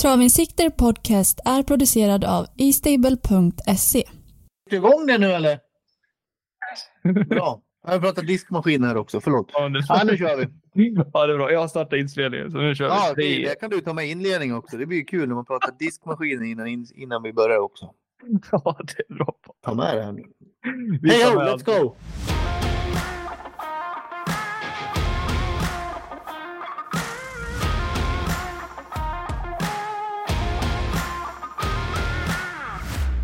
Travinsikter Podcast är producerad av eStable.se. Är igång det nu eller? Bra. Jag har pratat diskmaskin här också, förlåt. Ja, nu, Ja, nu kör vi. ja, det är bra. Jag har startat inspelningen, så nu kör Ja, vi. det, det kan du ta med inledning också. Det blir kul när man pratar diskmaskiner innan, innan vi börjar också. Ja, det är bra. Ta med det här nu. Hej ho, let's go!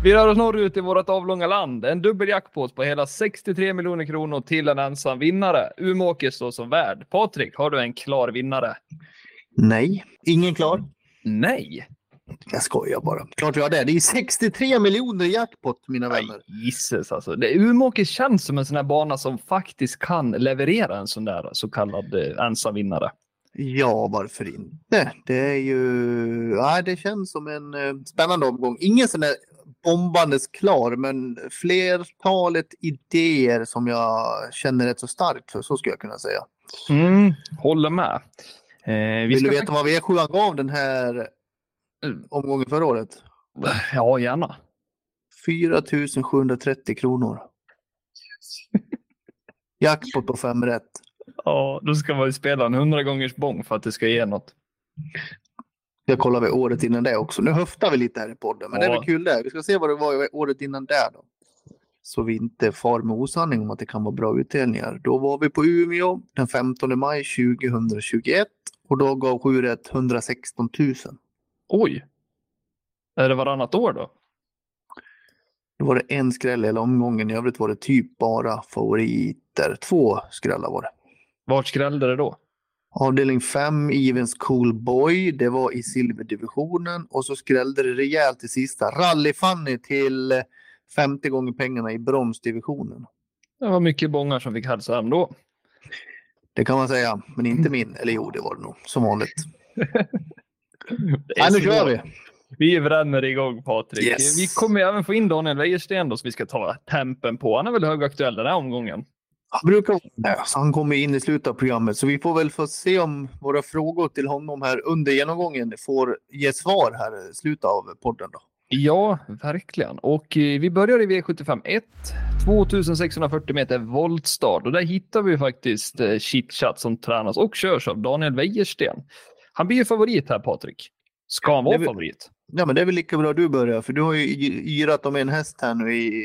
Vi rör oss norrut i vårt avlånga land. En dubbel jackpot på hela 63 miljoner kronor till en ensam vinnare. Umeåker står som värd. Patrik, har du en klar vinnare? Nej, ingen klar. Nej. Jag skojar bara. Klart jag har det. Det är 63 miljoner jackpot, mina vänner. Gisses alltså. Det- Umeåker känns som en sån här bana som faktiskt kan leverera en sån där så kallad eh, ensam vinnare. Ja, varför inte? Det är ju... Ja, det känns som en eh, spännande omgång. Ingen sån där bombandes klar, men flertalet idéer som jag känner rätt så starkt för. Så skulle jag kunna säga. Mm, håller med. Eh, vi Vill du veta vad V7 gav den här omgången förra året? Ja, gärna. 4 730 kronor. Jackpot på fem rätt. Ja, då ska man ju spela en hundra gångers bång för att det ska ge något. Jag kollar vi året innan det också. Nu höftar vi lite här i podden, men det är Ja. väl kul det. Vi ska se vad det var året innan det då. Så vi inte far med osanning om att det kan vara bra utdelningar. Då var vi på Umeå den 15 maj 2021 och då gav 7 rätt 116 000. Oj. Är det varannat år då? Då var det en skräll hela omgången. I övrigt var det typ bara favoriter. Två skrällar var det. Vart skrällde det då? Avdelning 5, Evens Cool Boy. Det var i silverdivisionen. Och så skrällde det rejält i sista. Rally Funny till eh, 50 gånger pengarna i bronsdivisionen. Det var mycket bångar som fick hälsa hem då. Det kan man säga, men inte min. Eller jo, det var det nog. Som vanligt. Nej, nu kör vi! Vi bränner igång Patrik. Yes. Vi kommer även få in Daniel Wäjersten då som vi ska ta tempen på. Han är väl högaktuell den här omgången. Han brukar vara med, så han kommer in i slutet av programmet. Så vi får väl få se om våra frågor till honom här under genomgången får ge svar här i slutet av podden. Då. Ja, verkligen. Och eh, vi börjar i V75 1. 2640 meter voltstart och där hittar vi faktiskt eh, chitchat som tränas och körs av Daniel Wäjersten. Han blir ju favorit här Patrik. Ska han vara favorit? Ja, men det är väl lika bra du börjar, för du har ju yrat om en häst här nu i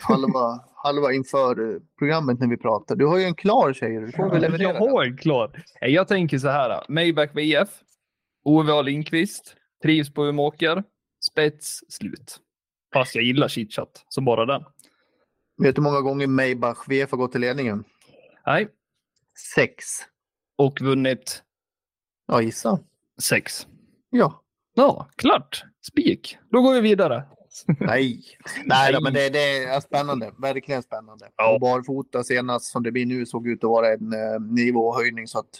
halva, halva inför eh, programmet när vi pratar. Du har ju en klar säger du. Får väl leverera Jag har en klar. Eh, Jag tänker så här. Maybach VF. Ove A. Lindqvist. Trivs på Umeåker. Spets. Slut. Fast jag gillar chitchat som bara den. Vet du hur många gånger Maybach VF har gått till ledningen? Nej. Sex. Och vunnit Ja, gissa. sex. Ja. Ja, klart. Spik. Då går vi vidare. Nej. Nej, då, men det, det är spännande. Verkligen spännande. Ja. Och barfota senast som det blir nu såg ut att vara en eh, nivåhöjning. Så att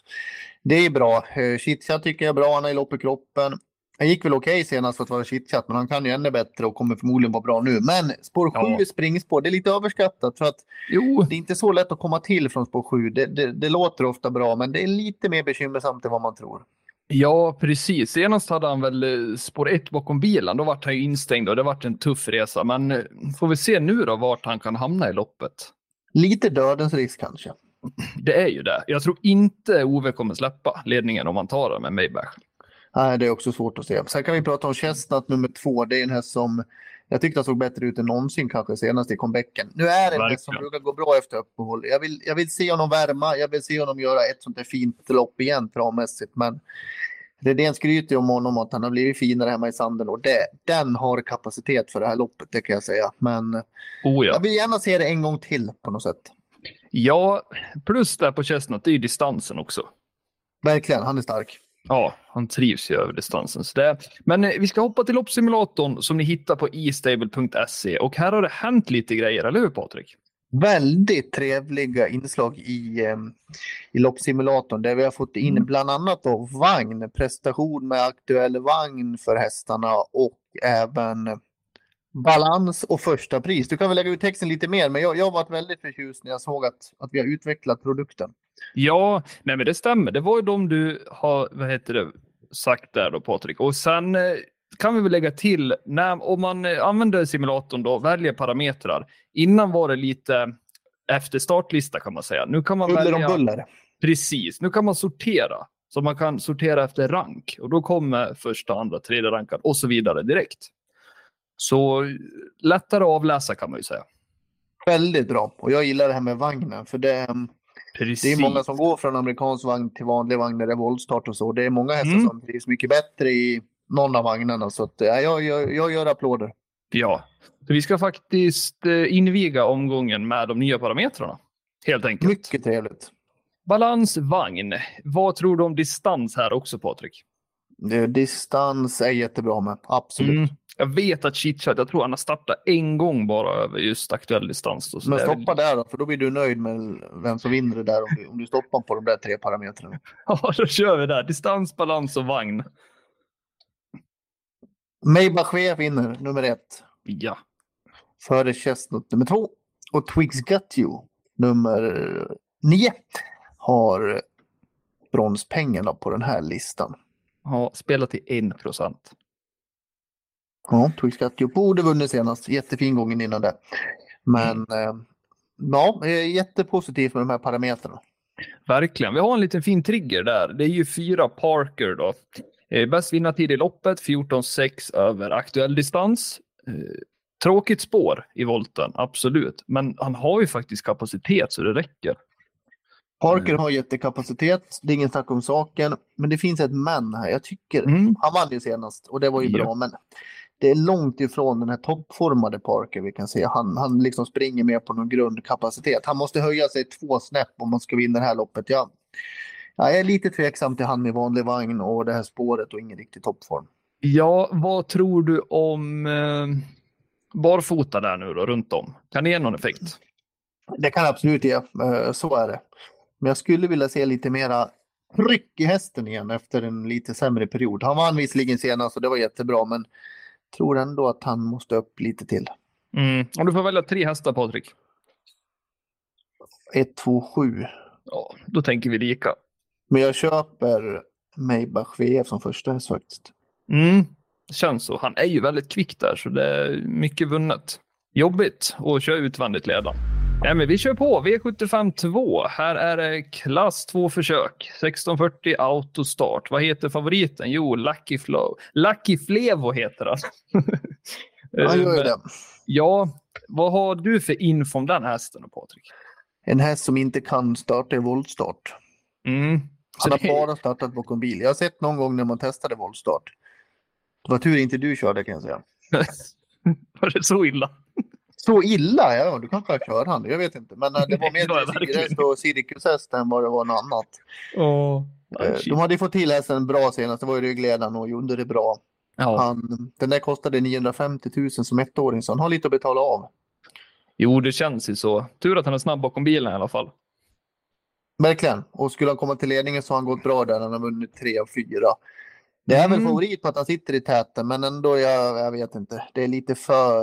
det är bra. Eh, Chitchat tycker jag är bra. Han har ju lopp i kroppen. Han gick väl okej senast för att vara chitchat, men han kan ju ännu bättre och kommer förmodligen vara bra nu. Men spår 7 Ja. springspår, det är lite överskattat för att Jo, det är inte så lätt att komma till från spår 7. Det, det, det låter ofta bra, men det är lite mer bekymmersamt än vad man tror. Ja precis. Senast hade han väl eh, spår ett bakom bilen. Då vart han ju instängd och det vart en tuff resa. Men eh, får vi se nu då vart han kan hamna i loppet. Lite dödens risk kanske. Det är ju det. Jag tror inte Ove kommer släppa ledningen om man tar det med Maybach. Nej, det är också svårt att se. Sen kan vi prata om Chestnut nummer två. Det är en häst som jag tyckte såg bättre ut än någonsin kanske senast i comebacken. Nu är det häst som brukar gå bra efter uppehåll. Jag vill, jag vill se honom värma. Jag vill se honom göra ett sånt där fint lopp igen travmässigt. Men Redén skryter ju om honom att han har blivit finare hemma i sanden och det, den har kapacitet för det här loppet, det kan jag säga. Men Oh ja. jag vill gärna se det en gång till på något sätt. Ja, plus där på Chestnut, det är ju distansen också. Verkligen, han är stark. Ja, han trivs ju över distansen. Så det... Men eh, vi ska hoppa till loppsimulatorn som ni hittar på estable.se och här har det hänt lite grejer, eller hur Patrik? väldigt trevliga inslag i, eh, i loppsimulatorn där vi har fått in Mm. bland annat då vagn, prestation med aktuell vagn för hästarna och även balans och första pris. Du kan väl lägga ut texten lite mer, men jag, jag har varit väldigt förtjust när jag såg att, att vi har utvecklat produkten. Ja, nej men det stämmer. Det var ju de du har, vad heter det, sagt där då Patrik. Och sen eh, kan vi väl lägga till, när, om man eh, använder simulatorn då, väljer parametrar. Innan var det lite efter startlista kan man säga. Nu kan man Buller om välja... buller. Precis, nu kan man sortera. Så man kan sortera efter rank och då kommer första, andra, tredje rankad och så vidare direkt. Så lättare att avläsa kan man ju säga. Väldigt bra. Och jag gillar det här med vagnen. För det, Precis. det är många som går från amerikansk vagn till vanlig vagn när det är voltstart och så. Det är många hästar Mm. som trivs mycket bättre i någon av vagnarna. Så att, ja, jag, jag, jag gör applåder. Ja, så vi ska faktiskt eh, inviga omgången med de nya parametrarna. Helt enkelt. Mycket trevligt. Balans vagn. Vad tror du om distans här också Patrik? Det, distans är jättebra med. Absolut. Mm. Jag vet att Chitchat, jag tror han har startat en gång bara över just aktuell distans. Då, Men stoppa där då, för då blir du nöjd med vem som vinner det där om du, om du stoppar på de där tre parametrarna. Ja, då kör vi där. Distans, balans och vagn. Chef vinner nummer ett. Ja. Före Chestnut nummer två. Och Twigs Got You nummer nio har bronspengarna på den här listan. Har spelat till 1 procent. Ja, Got You borde vunnit senast. Jättefin gången innan det. Men eh, ja, jättepositivt med de här parametrarna. Verkligen. Vi har en liten fin trigger där. Det är ju fyra Parker då. Eh, Bäst vinnartid i loppet 14,6 över aktuell distans. Eh, Tråkigt spår i volten, absolut. Men han har ju faktiskt kapacitet så det räcker. Parker har jättekapacitet, det är ingen snack om saken. Men det finns ett men här. Jag tycker, Mm. han vann ju senast och det var ju Ja. bra. Men det är långt ifrån den här toppformade Parker vi kan se. Han, han liksom springer med på någon grundkapacitet. Han måste höja sig två snäpp om man ska vinna det här loppet. Jag, jag är lite tveksam till han med vanlig vagn och det här spåret och ingen riktig toppform. Ja, vad tror du om eh, barfota där nu då, runt om? Kan det ge någon effekt? Det kan absolut ge, eh, så är det. Men jag skulle vilja se lite mera tryck i hästen igen efter en lite sämre period. Han vann visserligen senast och det var jättebra, men tror ändå att han måste upp lite till. Mm. Om du får välja tre hästar, Patrik. 1, 2, 7. Ja, då tänker vi lika. Men jag köper Maybach VF som första häst faktiskt. Mm. Det känns så. Han är ju väldigt kvick där, så det är mycket vunnet. Jobbigt att köra utvändigt ledan. Nej, men vi kör på. V75 2. Här är det klass 2 försök. 1640 autostart. Vad heter favoriten? Jo, Lucky Flow. Lucky Flevo heter han. Han gör ju det. Ja, vad har du för info om den hästen Patrik? En häst som inte kan starta i voltstart. Mm. Han har det- bara startat bakom bil. Jag har sett någon gång när man testade voltstart. Det var tur inte du körde kan jag säga. Var det så illa? Så illa? Ja, du kanske har kört han. Jag vet inte. Men eh, det var mer dressyrhäst och cirkushäst än vad det var något annat. Oh. De hade ju fått till hästen bra senast. Det var ju ryggledaren och gjorde det bra. Ja. Han, den där kostade 950 000 som ettåring så han har lite att betala av. Jo, det känns ju så. Tur att han är snabb bakom bilen i alla fall. Verkligen. Och skulle han komma till ledningen så har han gått bra där. Han har vunnit tre av fyra. Det är väl Mm. favorit på att han sitter i täten men ändå, jag, jag vet inte. Det är lite för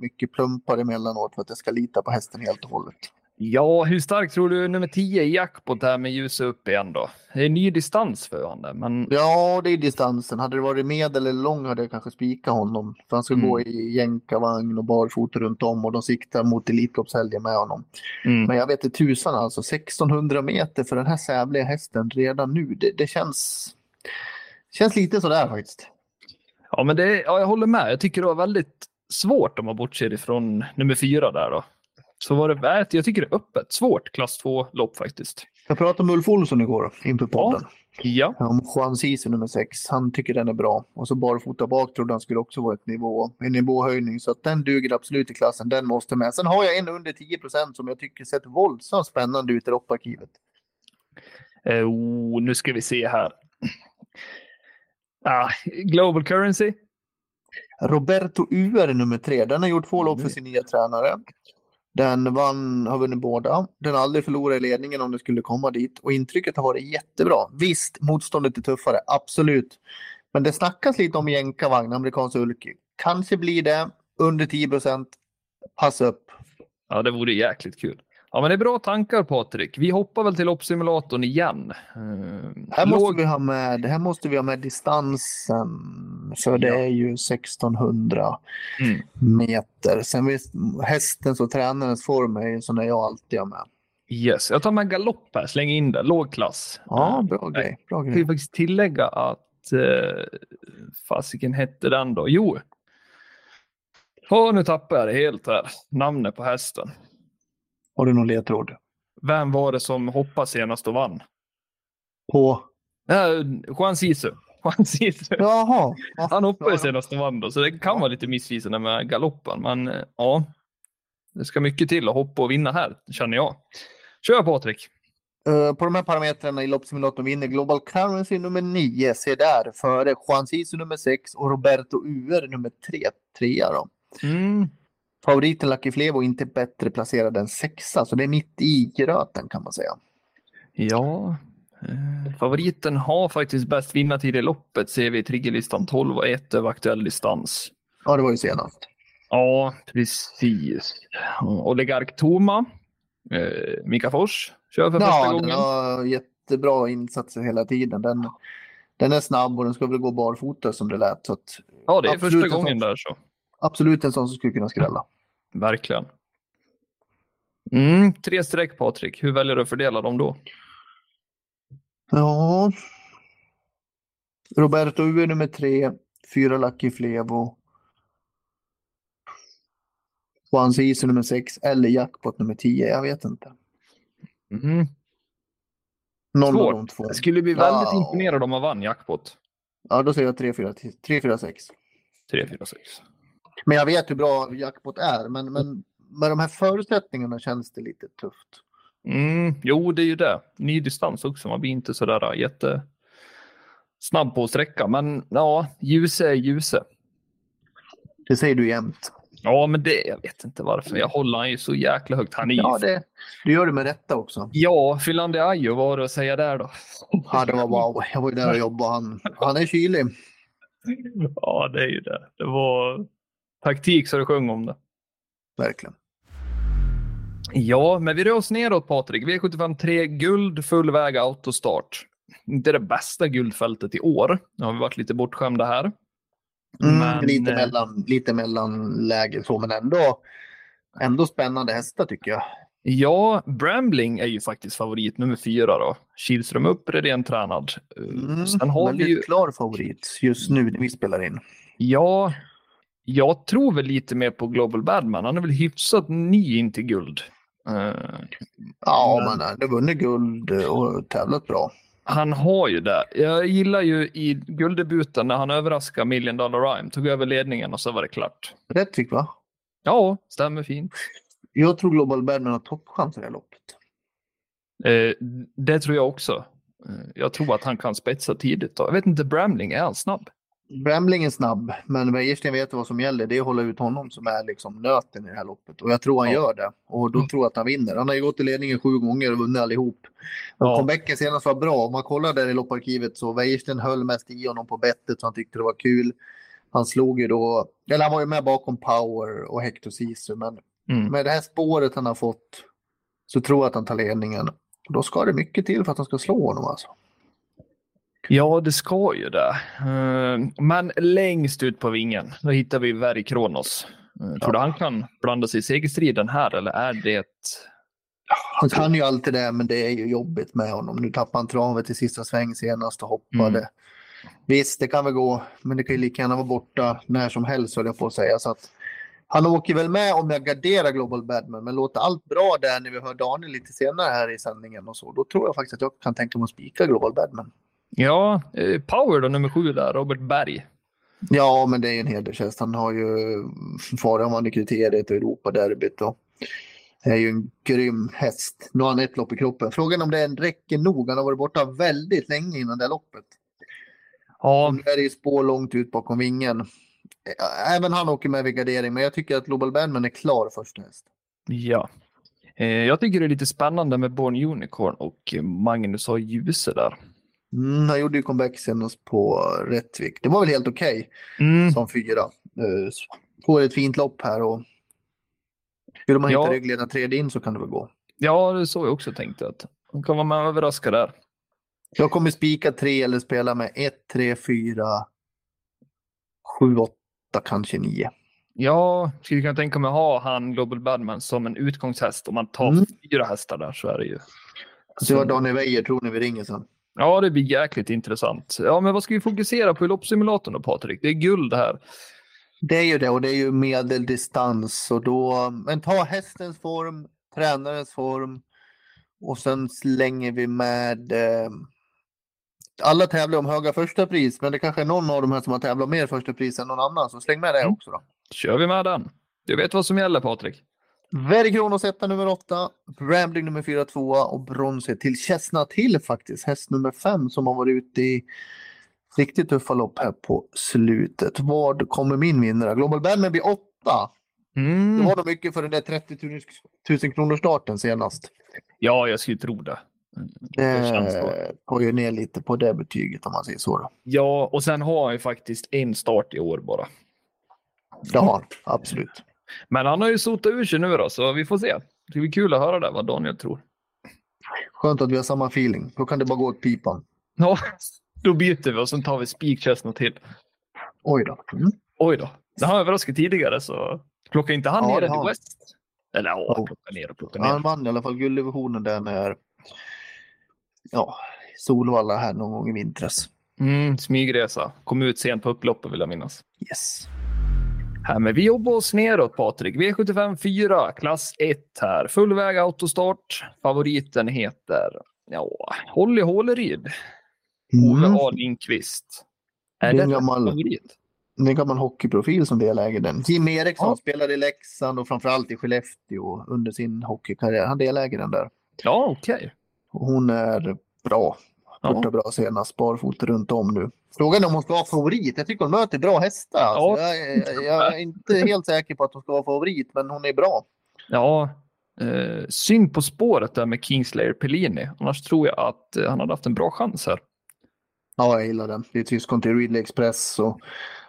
mycket plumpar emellanåt för att jag ska lita på hästen helt och hållet. Ja, hur stark tror du nummer 10 i jackpot här med ljuset upp igen då? Det är ny distans för honom, men Ja, det är distansen. Hade det varit medel eller lång hade jag kanske spikat honom. För han ska Mm. gå i jänkarvagn och barfota runt om och de siktar mot Elitloppshelgen med honom. mm. Men jag vet inte tusan alltså, 1600 meter för den här sävliga hästen redan nu. Det, det känns, känns lite sådär faktiskt. ja, men det, ja, jag håller med. Jag tycker det var väldigt svårt om man bortser ifrån nummer fyra där då. Så var det värt, jag tycker det är öppet. Svårt klass 2-lopp faktiskt. Jag pratade med Ulf Olsson igår inför podden. Ja, Om Juan Ceesay nummer 6. Han tycker den är bra. Och så barfota bak trodde han skulle också vara ett nivå, en nivåhöjning. Så att den duger absolut i klassen. Den måste med. Sen har jag en under 10% som jag tycker sett våldsamt spännande ut i lopparkivet. eh, oh, nu ska vi se här. Ah, Global Currency. Roberto UR är nummer tre. Den har gjort två lopp för Mm. sin nya tränare. Den vann, har vunnit båda. Den har aldrig förlorat i ledningen om det skulle komma dit. Och intrycket har varit jättebra. Visst, motståndet är tuffare, absolut. Men det snackas lite om jänkarvagn, amerikansk ulky. Kanske blir det under 10% Pass upp. Ja, det vore jäkligt kul. Ja, men det är bra tankar Patrik. Vi hoppar väl till loppsimulatorn igen. Uh, här, måste vi ha med, här måste vi ha med distansen. För det är ju 1600 mm. meter. Sen visst, hästens och tränarens form är ju sån där jag alltid har med. Yes, jag tar med galopp här, slänger in det, låg klass. Ja, bra grej. Bra grej. Jag vill faktiskt tillägga att, eh, fasiken hette den då? Jo. Oh, nu tappar jag det helt här, namnet på hästen. Har du någon ledtråd? Vem var det som hoppade senast och vann? På? Äh, Juan Sisu. Juan Sisu. Jaha. Han hoppade ja. senast och vann då, så det kan vara lite missvisande med galoppen. Men eh, ja, det ska mycket till att hoppa och vinna här, känner jag. Kör Patrik! Uh, på de här parametrarna i loppsimulatorn vinner Global Currency nummer 9, se där, före Juan Sisu nummer 6 och Roberto Uer nummer 3, trea då. Mm. Favoriten Lucky Flevo är inte bättre placerad än sexa, så det är mitt i gröten kan man säga. Ja, eh, favoriten har faktiskt bäst vinnartid i loppet ser vi i triggerlistan 12 och 1 över aktuell distans. Ja, det var ju senast. Ja, precis. Oligark Toma, eh, Mika Fors kör för ja, första gången. Ja, har jättebra insatser hela tiden. Den, den är snabb och den ska väl gå barfota som det lät. Så att, ja, det är första gången där så. Absolut en sån som skulle kunna skrälla. Verkligen. Mm, tre streck Patrik, hur väljer du att fördela dem då? Ja. Roberto U är nummer tre, fyra Lucky Flevo. Juan Ciso nummer sex eller jackpot nummer tio, jag vet inte. Mm. Någon Svårt. av de två. Jag skulle bli väldigt ja. imponerad om man vann jackpot. Ja, då säger jag 3-4-6. 3-4-6. Men jag vet hur bra jackpot är, men, men med de här förutsättningarna känns det lite tufft. Mm, jo, det är ju det. Ny distans också. Man blir inte sådär äh, jätte snabb på att sträcka. Men ja, ljuse är ljuse. Det säger du jämt. Ja, men det, jag vet inte varför. Jag håller han ju så jäkla högt. Han är ja, det, du gör det med rätta också. Ja, Finlandia Ajo, vad var det att säga där då? Ja, det var wow. Jag var ju där och jobbade. Han, han är kylig. Ja, det är ju det. Det var taktik så du sjöng om det. Verkligen. Ja, men vi rör oss neråt Patrik. V75 3 guld, full väg autostart. Inte det bästa guldfältet i år. Nu har vi varit lite bortskämda här. Mm, men... lite, eh, mellan, lite mellanläge så, men ändå, ändå spännande hästar tycker jag. Ja, Brambling är ju faktiskt favorit nummer fyra då. Kihlström upp, Redén tränad. Mm, Sen har vi ju... klar favorit just nu när vi spelar in. Ja, jag tror väl lite mer på Global Badman. Han är väl hyfsat ny in till guld. Uh, ja, men han har vunnit guld och tävlat bra. Han har ju det. Jag gillar ju i gulddebuten när han överraskade Million Dollar Rhyme, tog över ledningen och så var det klart. Rättvik va? Ja, stämmer fint. Jag tror Global Badman har toppchans i det här loppet. Eh, det tror jag också. Eh, jag tror att han kan spetsa tidigt. Då. Jag vet inte, Bramling, är han snabb? Bramling är snabb, men Wäjersten vet vad som gäller. Det är att hålla ut honom som är liksom nöten i det här loppet. Och jag tror han ja. gör det. Och då mm. tror jag att han vinner. Han har ju gått i ledningen sju gånger och vunnit allihop. Och ja. comebacken senast var bra. Om man kollar där i lopparkivet så Wäjersten höll mest i honom på bettet så han tyckte det var kul. Han slog ju då, eller han var ju med bakom Power och Hector Sisu. Men mm. med det här spåret han har fått så tror jag att han tar ledningen. Då ska det mycket till för att han ska slå honom alltså. Ja, det ska ju det. Eh, men längst ut på vingen, då hittar vi Verry Kronos. Eh, tror ja. du han kan blanda sig i segerstriden här eller är det... Han kan ju alltid det, men det är ju jobbigt med honom. Nu tappade han travet i sista sväng senast och hoppade. Mm. Visst, det kan väl gå, men det kan ju lika gärna vara borta när som helst, höll jag på att säga. Så att, han åker väl med om jag garderar Global Badman, men låter allt bra där när vi hör Daniel lite senare här i sändningen och så. Då tror jag faktiskt att jag kan tänka mig att spika Global Badman. Ja, eh, Power då, nummer sju där, Robert Berg. Ja, men det är en hedershäst. Han har ju faran kriteriet och Europaderbyt. Och är ju en grym häst. Nu har han ett lopp i kroppen. Frågan om det räcker nog. Han har varit borta väldigt länge innan det loppet. Ja. nu är det ju spår långt ut bakom vingen. Även han åker med vid gardering, men jag tycker att Global Bandman är klar första häst. Ja. Eh, jag tycker det är lite spännande med Born Unicorn och Magnus har Ljuse där. Mm, han gjorde ju comeback senast på Rättvik. Det var väl helt okej okay, mm. som fyra. Uh, får ett fint lopp här och skulle man ja. hitta ryggledaren tredje in så kan det väl gå. Ja, det är så jag också tänkte. att Han kan vara med och överraska där. Jag kommer spika tre eller spela med ett, tre, fyra, sju, åtta, kanske nio. Ja, skulle kunna tänka mig att ha han Global Badman som en utgångshäst. Om man tar Mm. fyra hästar där så är det ju. Så vad Daniel Weijer tror ni vi ringer sen. Ja, det blir jäkligt intressant. Ja, men vad ska vi fokusera på i loppsimulatorn då, Patrik? Det är guld här. Det är ju det och det är ju medeldistans och då, men ta hästens form, tränarens form och sen slänger vi med eh, alla tävlar om höga första pris, men det kanske är någon av de här som har tävlat mer första pris än någon annan, så släng med det Mm. också då. Kör vi med den. Du vet vad som gäller, Patrik? Very Kronos etta nummer åtta, Rambling nummer fyra tvåa och bronset till Chestnut Hill faktiskt, häst nummer fem som har varit ute i riktigt tuffa lopp här på slutet. Vad kommer min vinnare? Global Badman blir åtta. Det Mm. var nog mycket för den där 30 000 kronor starten senast. Ja, jag skulle tro det. Det så. Det tar ju ner lite på det betyget om man säger så. Då. Ja, och sen har han ju faktiskt en start i år bara. Det har absolut. Men han har ju sotat ur sig nu då, så vi får se. Det blir kul att höra det, vad Daniel tror. Skönt att vi har samma feeling. Då kan det bara gå åt pipan. Ja, då byter vi och sen tar vi spikkärsten till. Oj då. Mm. Oj då. Det har överraskat tidigare, så plocka inte han Ja, ner det han. West? Eller ja, Oh. plocka ner och plocka Han ner. vann i alla fall gulddivisionen där när ja, Solvalla här någon gång i vintras. Mm, smygresa. Kom ut sent på upploppet vill jag minnas. Yes. Här, men vi jobbar oss neråt Patrik. V75 4, klass 1 här. Fullväg autostart. Favoriten heter ja, Holly Håleryd. Ove Mm. A Lindqvist. Är Det en gammal- favorit? Det är en gammal hockeyprofil som deläger den. Jim Eriksson Ja. spelade i Leksand och framförallt i Skellefteå under sin hockeykarriär. Han deläger den där. Ja, okej. Och hon är bra. Ja. Borta bra senast, barfota runt om nu. Frågan är om hon ska vara favorit. Jag tycker hon möter bra hästar. Alltså, Ja. jag, jag, jag är inte helt säker på att hon ska vara favorit, men hon är bra. Ja, eh, synd på spåret där med Kingslayer Pellini. Annars tror jag att eh, han hade haft en bra chans här. Ja, jag gillar den. Det är syskon till Ridley Express och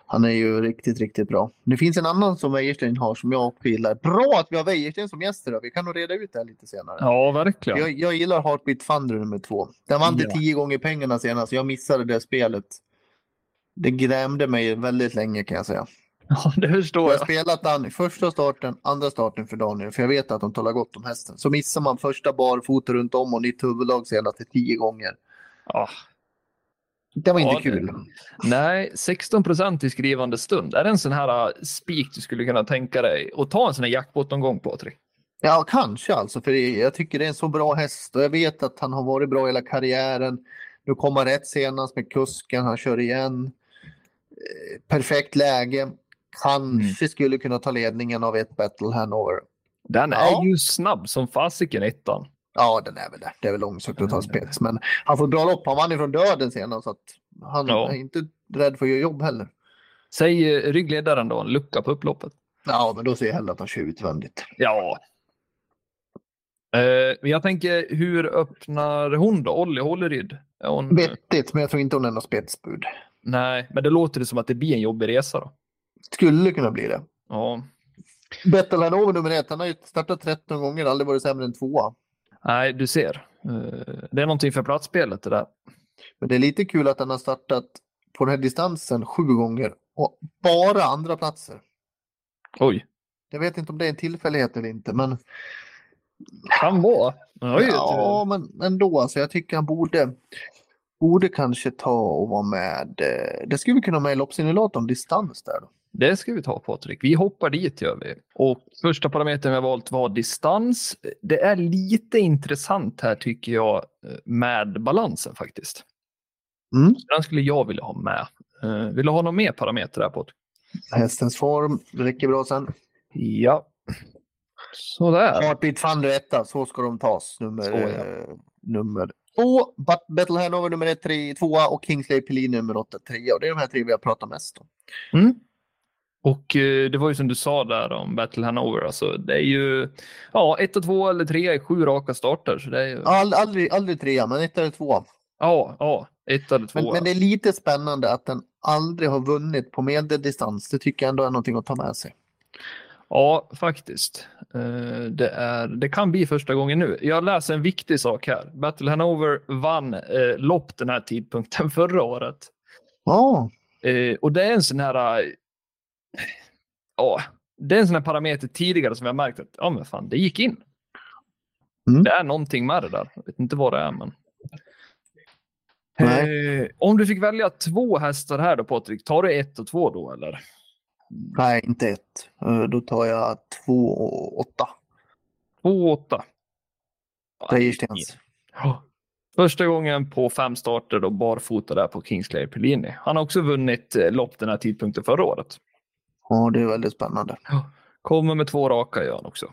han är ju riktigt, riktigt bra. Det finns en annan som Wäjersten har som jag också gillar. Bra att vi har Wäjersten som gäst idag. Vi kan nog reda ut det här lite senare. Ja, verkligen. Jag, jag gillar Heartbeat Thunder nummer två. Den vann till Ja. tio gånger pengarna senast. Jag missade det spelet. Det grämde mig väldigt länge kan jag säga. Ja, det förstår Jag har jag. spelat den första starten, andra starten för Daniel, för jag vet att de talar gott om hästen. Så missar man första barfota runt om och nytt huvudlag senast till tio gånger. Ja, Det var Ja, inte det- kul. nej, 16 procent i skrivande stund. Är det en sån här uh, spik du skulle kunna tänka dig att ta en sån här jackpot någon gång Patrik? Ja, kanske alltså, för jag tycker det är en så bra häst och jag vet att han har varit bra hela karriären. Nu kom han rätt senast med kusken, han kör igen. Eh, Perfekt läge. Kanske skulle kunna ta ledningen av ett battle Hanover. Den är Ja. ju snabb som fasiken ettan. Ja, den är väl det. Det är väl långsökt att ta spets, men han får bra lopp. Han vann ifrån döden senast, så att han Ja. är inte rädd för att göra jobb heller. Säg eh, ryggledaren då, en lucka på upploppet. Ja, men då ser jag hellre att han kör utvändigt. Ja. Eh, jag tänker, hur öppnar hon då? Olli Håleryd? Hon, Vettigt, men jag tror inte hon är något spetsbud. nej, men det låter det som att det blir en jobbig resa då. Skulle kunna bli det. Ja. Battle Hanover nummer ett, han har ju startat 13 gånger, aldrig varit sämre än tvåa. Nej, du ser. Eh, det är någonting för platsspelet det där. Men det är lite kul att han har startat på den här distansen sju gånger och bara andra platser. Oj, Jag vet inte om det är en tillfällighet eller inte, men kan vara. Oj, ja, men ändå. Alltså, jag tycker han borde, borde kanske ta och vara med. eh, Det skulle vi kunna ha med i loppsimulatorn, distans där. Då. Det ska vi ta Patrik. Vi hoppar dit gör vi. Och första parametern vi har valt var distans. Det är lite intressant här tycker jag med balansen faktiskt. Mm. Den skulle jag vilja ha med. Eh, Vill du ha någon mer parameter här Patrik? Hästens form, det räcker bra sen. Ja. Sådär. Heartbeat Thunder etta, så ska de tas. Nummer, Så, ja. eh, nummer två, Bat- Battle Hanover nummer ett, tre, tvåa och Kingsley Pellin nummer åtta, trea. Och det är de här tre vi har pratat mest om. Mm. Och eh, det var ju som du sa där om Battle Hanover. Alltså, det är ju ja, ett och två eller tre i sju raka starter. Så det är ju, ja, All, aldrig, aldrig trea, men ett eller två. ja, ett eller två. Men, men det är lite spännande att den aldrig har vunnit på medeldistans. Det tycker jag ändå är någonting att ta med sig. Ja, faktiskt. Eh, Det, är, det kan bli första gången nu. Jag läser en viktig sak här. Battle Hanover vann eh, lopp den här tidpunkten förra året. Ja, Eh, och det är en sån här... Ja, det är en sån här parameter tidigare som jag märkt att ja, men fan, det gick in. Mm. Det är någonting med det där. Jag vet inte vad det är, men. Eh, om du fick välja två hästar här då Patrik, tar du ett och två då eller? nej inte ett. Eh, Då tar jag två och åtta. Två och åtta. Wäjerstens. Ja. Första gången på fem starter då barfota där på Kingslayer Pellini. Han har också vunnit eh, lopp den här tidpunkten förra året. Ja, det är väldigt spännande. Kommer med två raka gör han också.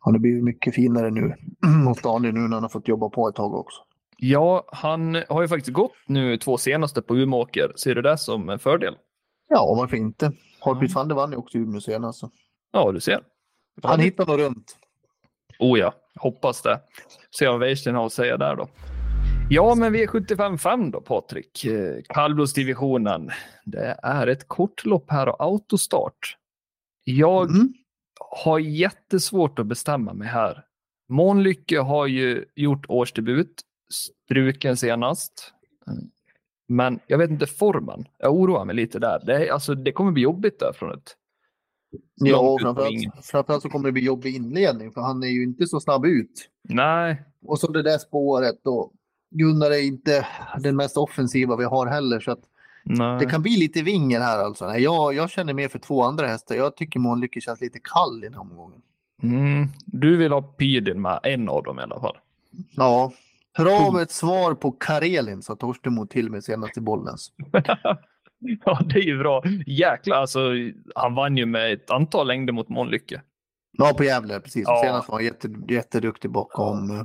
Han har blivit mycket finare nu mot Daniel nu när han har fått jobba på ett tag också. Ja, han har ju faktiskt gått nu två senaste på Umeåker. Ser du det som en fördel? Ja, varför inte? Hartwig van vann ju också Umeå senast. Ja, du ser. Han hittar nog runt. Oh ja, hoppas det. Se vad Weirsten har att säga där då. Ja, men V75 då Patrik. Eh, Kallblodsdivisionen. Det är ett kortlopp här och autostart. Jag Mm. har jättesvårt att bestämma mig här. Månlycke har ju gjort årsdebut, struken senast. Men jag vet inte formen. Jag oroar mig lite där. Det, är, alltså, det kommer bli jobbigt där från ett... Ja, framförallt, framförallt så kommer det bli jobbig inledning för han är ju inte så snabb ut. Nej, Och så det där spåret och Gunnar är inte den mest offensiva vi har heller så att det kan bli lite vinger här alltså. Nej, jag, jag känner mer för två andra hästar. Jag tycker Månlycke känns lite kall i den här omgången. Mm. Du vill ha Pydin med en av dem i alla fall. Ja, hör av ett svar på Karelin sa Torstemo till mig senast i Bollnäs. ja, det är ju bra. Jäklar, alltså, han vann ju med ett antal längder mot Månlycke. Ja, på Gävle precis. Ja. Senast var han jätte, jätteduktig bakom eh,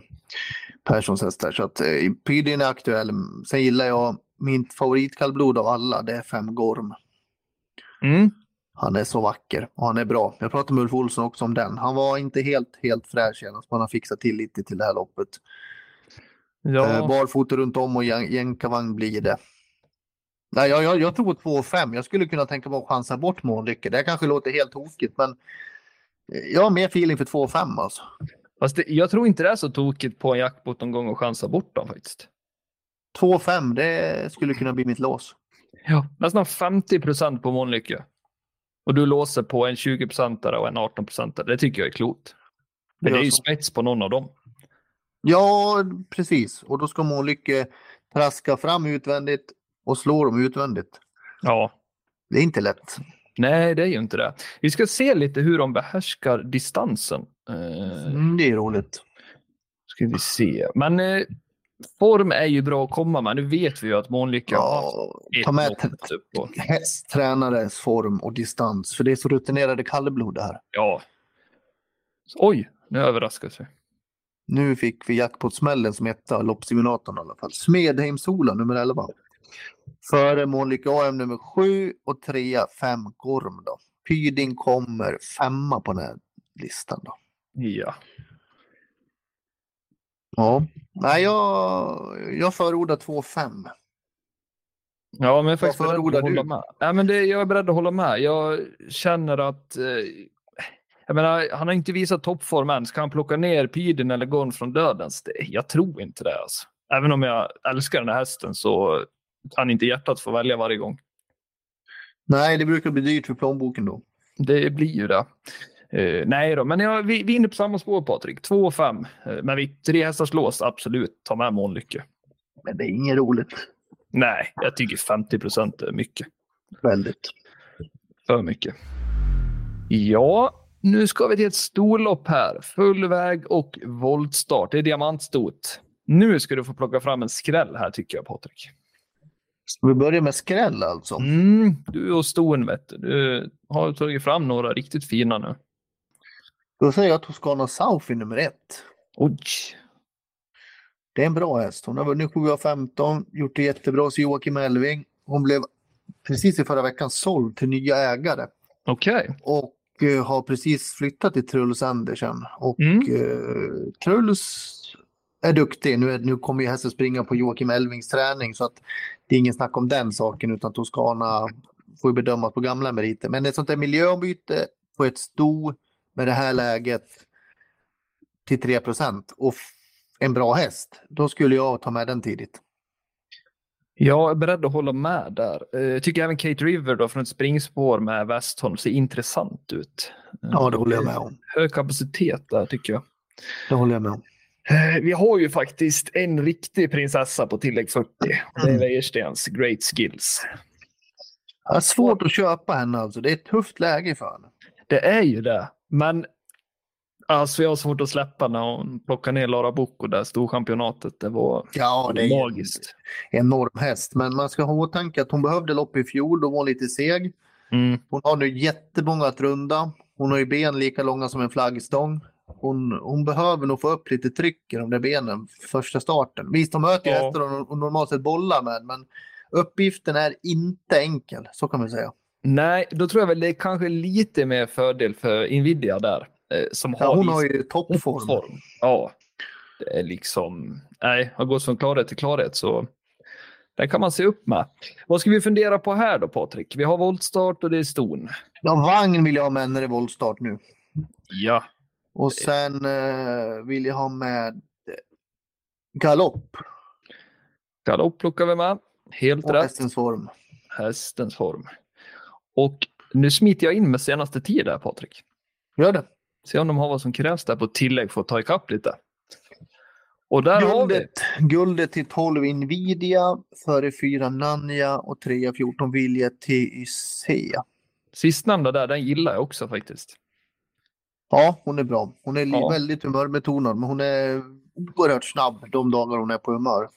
Perssons hästar. Så att eh, Pydin är aktuell. Sen gillar jag min favoritkallblod av alla. Det är Fem Gorm. Mm. Han är så vacker och han är bra. Jag pratade med Ulf Olsson också om den. Han var inte helt, helt fräsch men han har fixat till lite till det här loppet. Ja. Eh, barfota runt om och jän- jänkarvagn blir det. Nej, jag, jag, jag tror 2,5. Jag skulle kunna tänka mig att chansa bort Månlycke. Det kanske låter helt tokigt, men eh, jag har mer feeling för 2,5 alltså. Fast det, jag tror inte det är så tokigt på en jackpot någon gång och chansa bort dem faktiskt. 2,5 det skulle kunna bli mitt lås. Ja. Nästan 50 procent på Månlycke. Och du låser på en 20 procentare och en 18 procentare. Det tycker jag är klokt. Men det är ju spets på någon av dem. Ja, precis. Och då ska Månlycke traska fram utvändigt och slå dem utvändigt. Ja. Det är inte lätt. Nej, det är ju inte det. Vi ska se lite hur de behärskar distansen. Eh, Mm, det är roligt. ska vi se. Men eh, form är ju bra att komma med. Nu vet vi ju att Månlycke har Ja, ta med lopp t- upp på. hästtränares form och distans. För det är så rutinerade kallblod det här. Ja. Oj, nu överraskas vi. Nu fick vi jackpot-smällen som etta, loppsimulatorn i alla fall. Smedheim-Sola nummer 11. Före Månlycke AM nummer 7 och trea 5 Gorm då. Pyding kommer femma på den här listan då. Ja. Ja, nej jag, jag förordar 2-5. Ja, men jag är faktiskt Vad förordar du? med. Ja, men det, jag är beredd att hålla med. Jag känner att... Eh, jag menar, han har inte visat toppform än. Ska han plocka ner Pidin eller Gon från dödens? Det, jag tror inte det. Alltså. Även om jag älskar den här hästen så kan inte hjärtat få välja varje gång. Nej, det brukar bli dyrt för plånboken då. Det blir ju det. Eh, nej då, men jag, vi, vi är inne på samma spår Patrik. 2 och 5. Eh, men vi tre hästars lås, absolut. Ta med Månlycke. Men det är inget roligt. Nej, jag tycker 50 procent är mycket. Väldigt. För mycket. Ja, nu ska vi till ett storlopp här. Full väg och voltstart. Det är diamantstot. Nu ska du få plocka fram en skräll här tycker jag Patrik. Ska vi börja med skräll alltså? Mm, du och ston vet du. Du har tagit fram några riktigt fina nu. Då säger jag Toscana South i nummer ett. Oj. Det är en bra häst. Hon har vunnit 7 av 15, gjort det jättebra hos Joakim Elving. Hon blev precis i förra veckan såld till nya ägare Okej. och eh, har precis flyttat till Truls Andersen. Och Mm. eh, Truls är duktig. Nu, är, nu kommer ju hästen springa på Joakim Elvings träning så att det är ingen snack om den saken utan Toscana får bedömas på gamla meriter. Men ett sånt där miljöombyte på ett sto med det här läget till 3 och en bra häst, då skulle jag ta med den tidigt. Jag är beredd att hålla med där. Eh, jag tycker även Kate River då från ett springspår med Westholm ser intressant ut. Ja, det håller jag med om. Hög kapacitet där tycker jag. Det håller jag med om. Eh, vi har ju faktiskt en riktig prinsessa på tillägg 40. Det är Wäjerstens Great Skills. Det är svårt att köpa henne alltså. Det är ett tufft läge för henne. Det är ju det. Men alltså jag har svårt att släppa när hon plockar ner Lara Bocco där storchampionatet. Det var ja, det är magiskt. En enorm häst. Men man ska ha i åtanke att hon behövde lopp i fjol. Då var hon lite seg. Mm. Hon har nu jättemånga att runda. Hon har ju ben lika långa som en flaggstång. Hon, hon behöver nog få upp lite tryck i de där benen första starten. Visst, de möter ju Ja. hästar och normalt sett bollar med, men uppgiften är inte enkel. Så kan man säga. Nej, då tror jag väl det är kanske lite mer fördel för Nvidia där. eh, Som har Ja, hon har ju toppform. form. Ja, det är liksom, nej, har gått från klarhet till klarhet så det kan man se upp med. Vad ska vi fundera på här då Patrik? Vi har voltstart och det är ston. Ja, vagn vill jag ha med när det är voltstart nu. Ja. Och sen eh, vill jag ha med eh, galopp Galopp plockar vi med. Helt och rätt. hästens form. Hästens form. Och nu smiter jag in med senaste tid där Patrik. Gör det. Se om de har vad som krävs där på tillägg för att ta ikapp lite. Och där har vi. Guldet, guldet till 12 Nvidia, före 4 Nanja och 3 14 Vilja TYC. Sistnämnda där, den gillar jag också faktiskt. Ja, hon är bra. Hon är Ja. väldigt humörbetonad, men hon är oerhört snabb de dagar hon är på humör.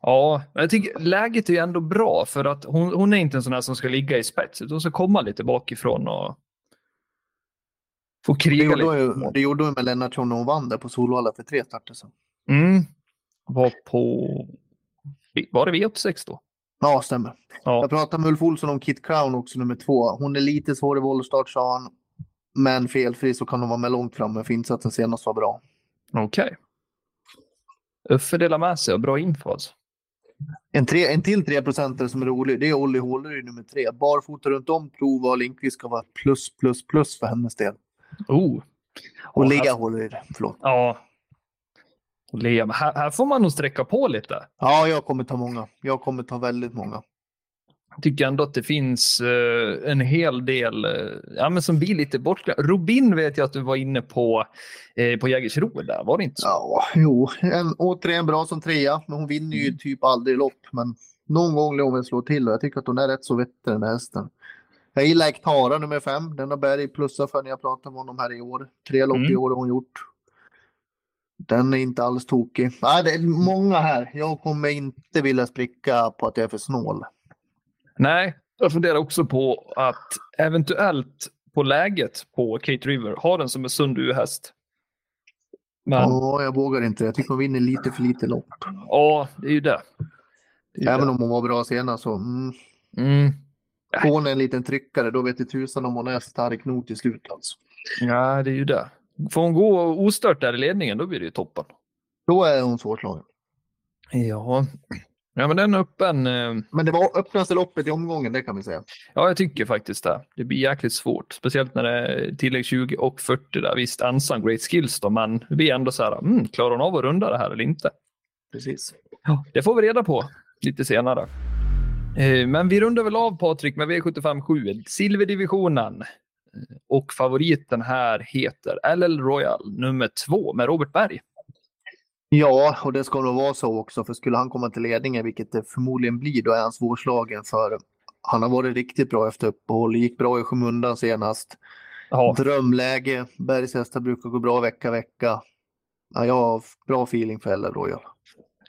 Ja, men jag tycker läget är ju ändå bra för att hon, hon är inte en sån här som ska ligga i spets utan hon ska komma lite bakifrån och få Det kriga gjorde, lite. ju, det gjorde hon med Lennartsson när hon vann där på Solvalla för tre starter sedan. Mm. Var på... Var det V86 då? Ja, stämmer. Ja. Jag pratade med Ulf Olsson om Kit Crown också, nummer två. Hon är lite svår i voltstart, sa han. Men felfri så kan hon vara med långt framme, för insatsen senast var bra. Okej. Uffe delar med sig och bra info alltså. En, tre, en till 3 procentare som är rolig, det är Olli Håleryd nummer tre. Barfota runt om, prova och Lindqvist ska vara plus, plus, plus för hennes del. Oh. Och Ja, Lea här- Håleryd, förlåt. Ja. Och Lea, här, här får man nog sträcka på lite. Ja, jag kommer ta många. Jag kommer ta väldigt många. Tycker ändå att det finns eh, en hel del eh, ja, men som blir lite bortglömda. Robin vet jag att du var inne på eh, på Jägersro där, var det inte så? Ja, jo, en, återigen bra som trea, men hon vinner ju typ aldrig lopp. Men någon gång lär hon väl slå till och jag tycker att hon är rätt så vettig den här hästen. Jag gillar Ektara nummer fem. Den har Berg plussat för när jag pratade med honom här i år. Tre lopp Mm. i år har hon gjort. Den är inte alls tokig. Nej, det är många här. Jag kommer inte vilja spricka på att jag är för snål. Nej, jag funderar också på att eventuellt på läget på Kate River ha den som en sund U-häst. Men ja. Ja, jag vågar inte. Jag tycker hon vinner lite för lite lopp. det är ju det. det, är Även det. om hon var bra senast så. Mm, Mm. hon är en liten tryckare. Då vet det tusan om hon är stark nog till slut alltså. Ja, det är ju det. Får hon gå ostört där i ledningen, då blir det ju toppen. Då är hon svårslagen. Ja, ja men den är öppen. eh, Men det var öppnaste loppet i omgången, det kan vi säga. Ja, jag tycker faktiskt det. Det blir jäkligt svårt, speciellt när det är tillägg 20 och 40 där. Visst, ensam great skills då, men det blir ändå så här, mm, klarar hon av att runda det här eller inte? Precis. Ja, det får vi reda på lite senare. Eh, Men vi rundar väl av Patrik med V75 7, silverdivisionen. Eh, Och favoriten här heter LL Royal nummer två med Robert Berg. Ja, och det ska nog vara så också. För skulle han komma till ledningen, vilket det förmodligen blir, då är han svårslagen. För han har varit riktigt bra efter uppehåll. Gick bra i skymundan senast. Ja, Drömläge. Bergshästar brukar gå bra vecka, vecka. Ja, jag har bra feeling för LL Royal.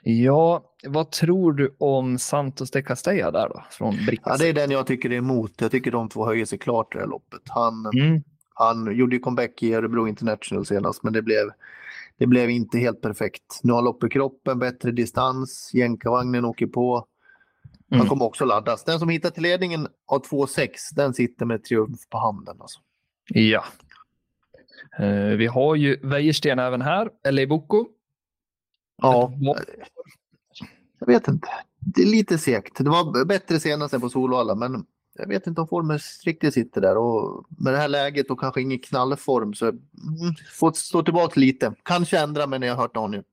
ja, vad tror du om Santos de Castella där då? Från Brix? Ja, det är den jag tycker är emot. Jag tycker de två höjer sig klart i det här loppet. Han, mm. Han gjorde ju comeback i Örebro International senast, men det blev, det blev inte helt perfekt. Nu har han lopp i kroppen, bättre distans, jänkarvagnen åker på. Han Mm. kommer också laddas. Den som hittar till ledningen av 2-6, den sitter med triumf på handen. Alltså. Ja. Eh, vi har ju Wäjersten även här, eller i Boko. Ja, jag vet inte. Det är lite segt. Det var bättre senast än på Solvalla, men jag vet inte om formen riktigt sitter där och med det här läget och kanske ingen knallform så mm, får stå tillbaka lite. Kanske ändra mig när jag hört Daniel.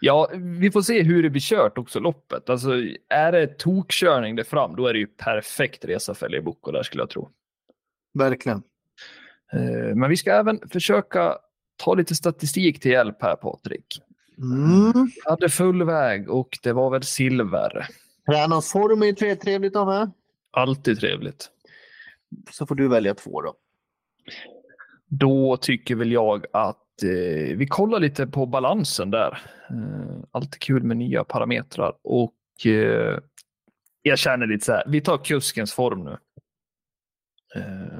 Ja, vi får se hur det blir kört också loppet. Alltså är det tokkörning där fram, då är det ju perfekt resa för Leboko där skulle jag tro. Verkligen. Eh, men vi ska även försöka ta lite statistik till hjälp här Patrik. Mm. Hade full väg och det var väl silver. Tränarens form är ju trevligt av med. Alltid trevligt. Så får du välja två då. Då tycker väl jag att eh, vi kollar lite på balansen där. Eh, alltid kul med nya parametrar och eh, jag känner lite så här. Vi tar kuskens form nu. Eh,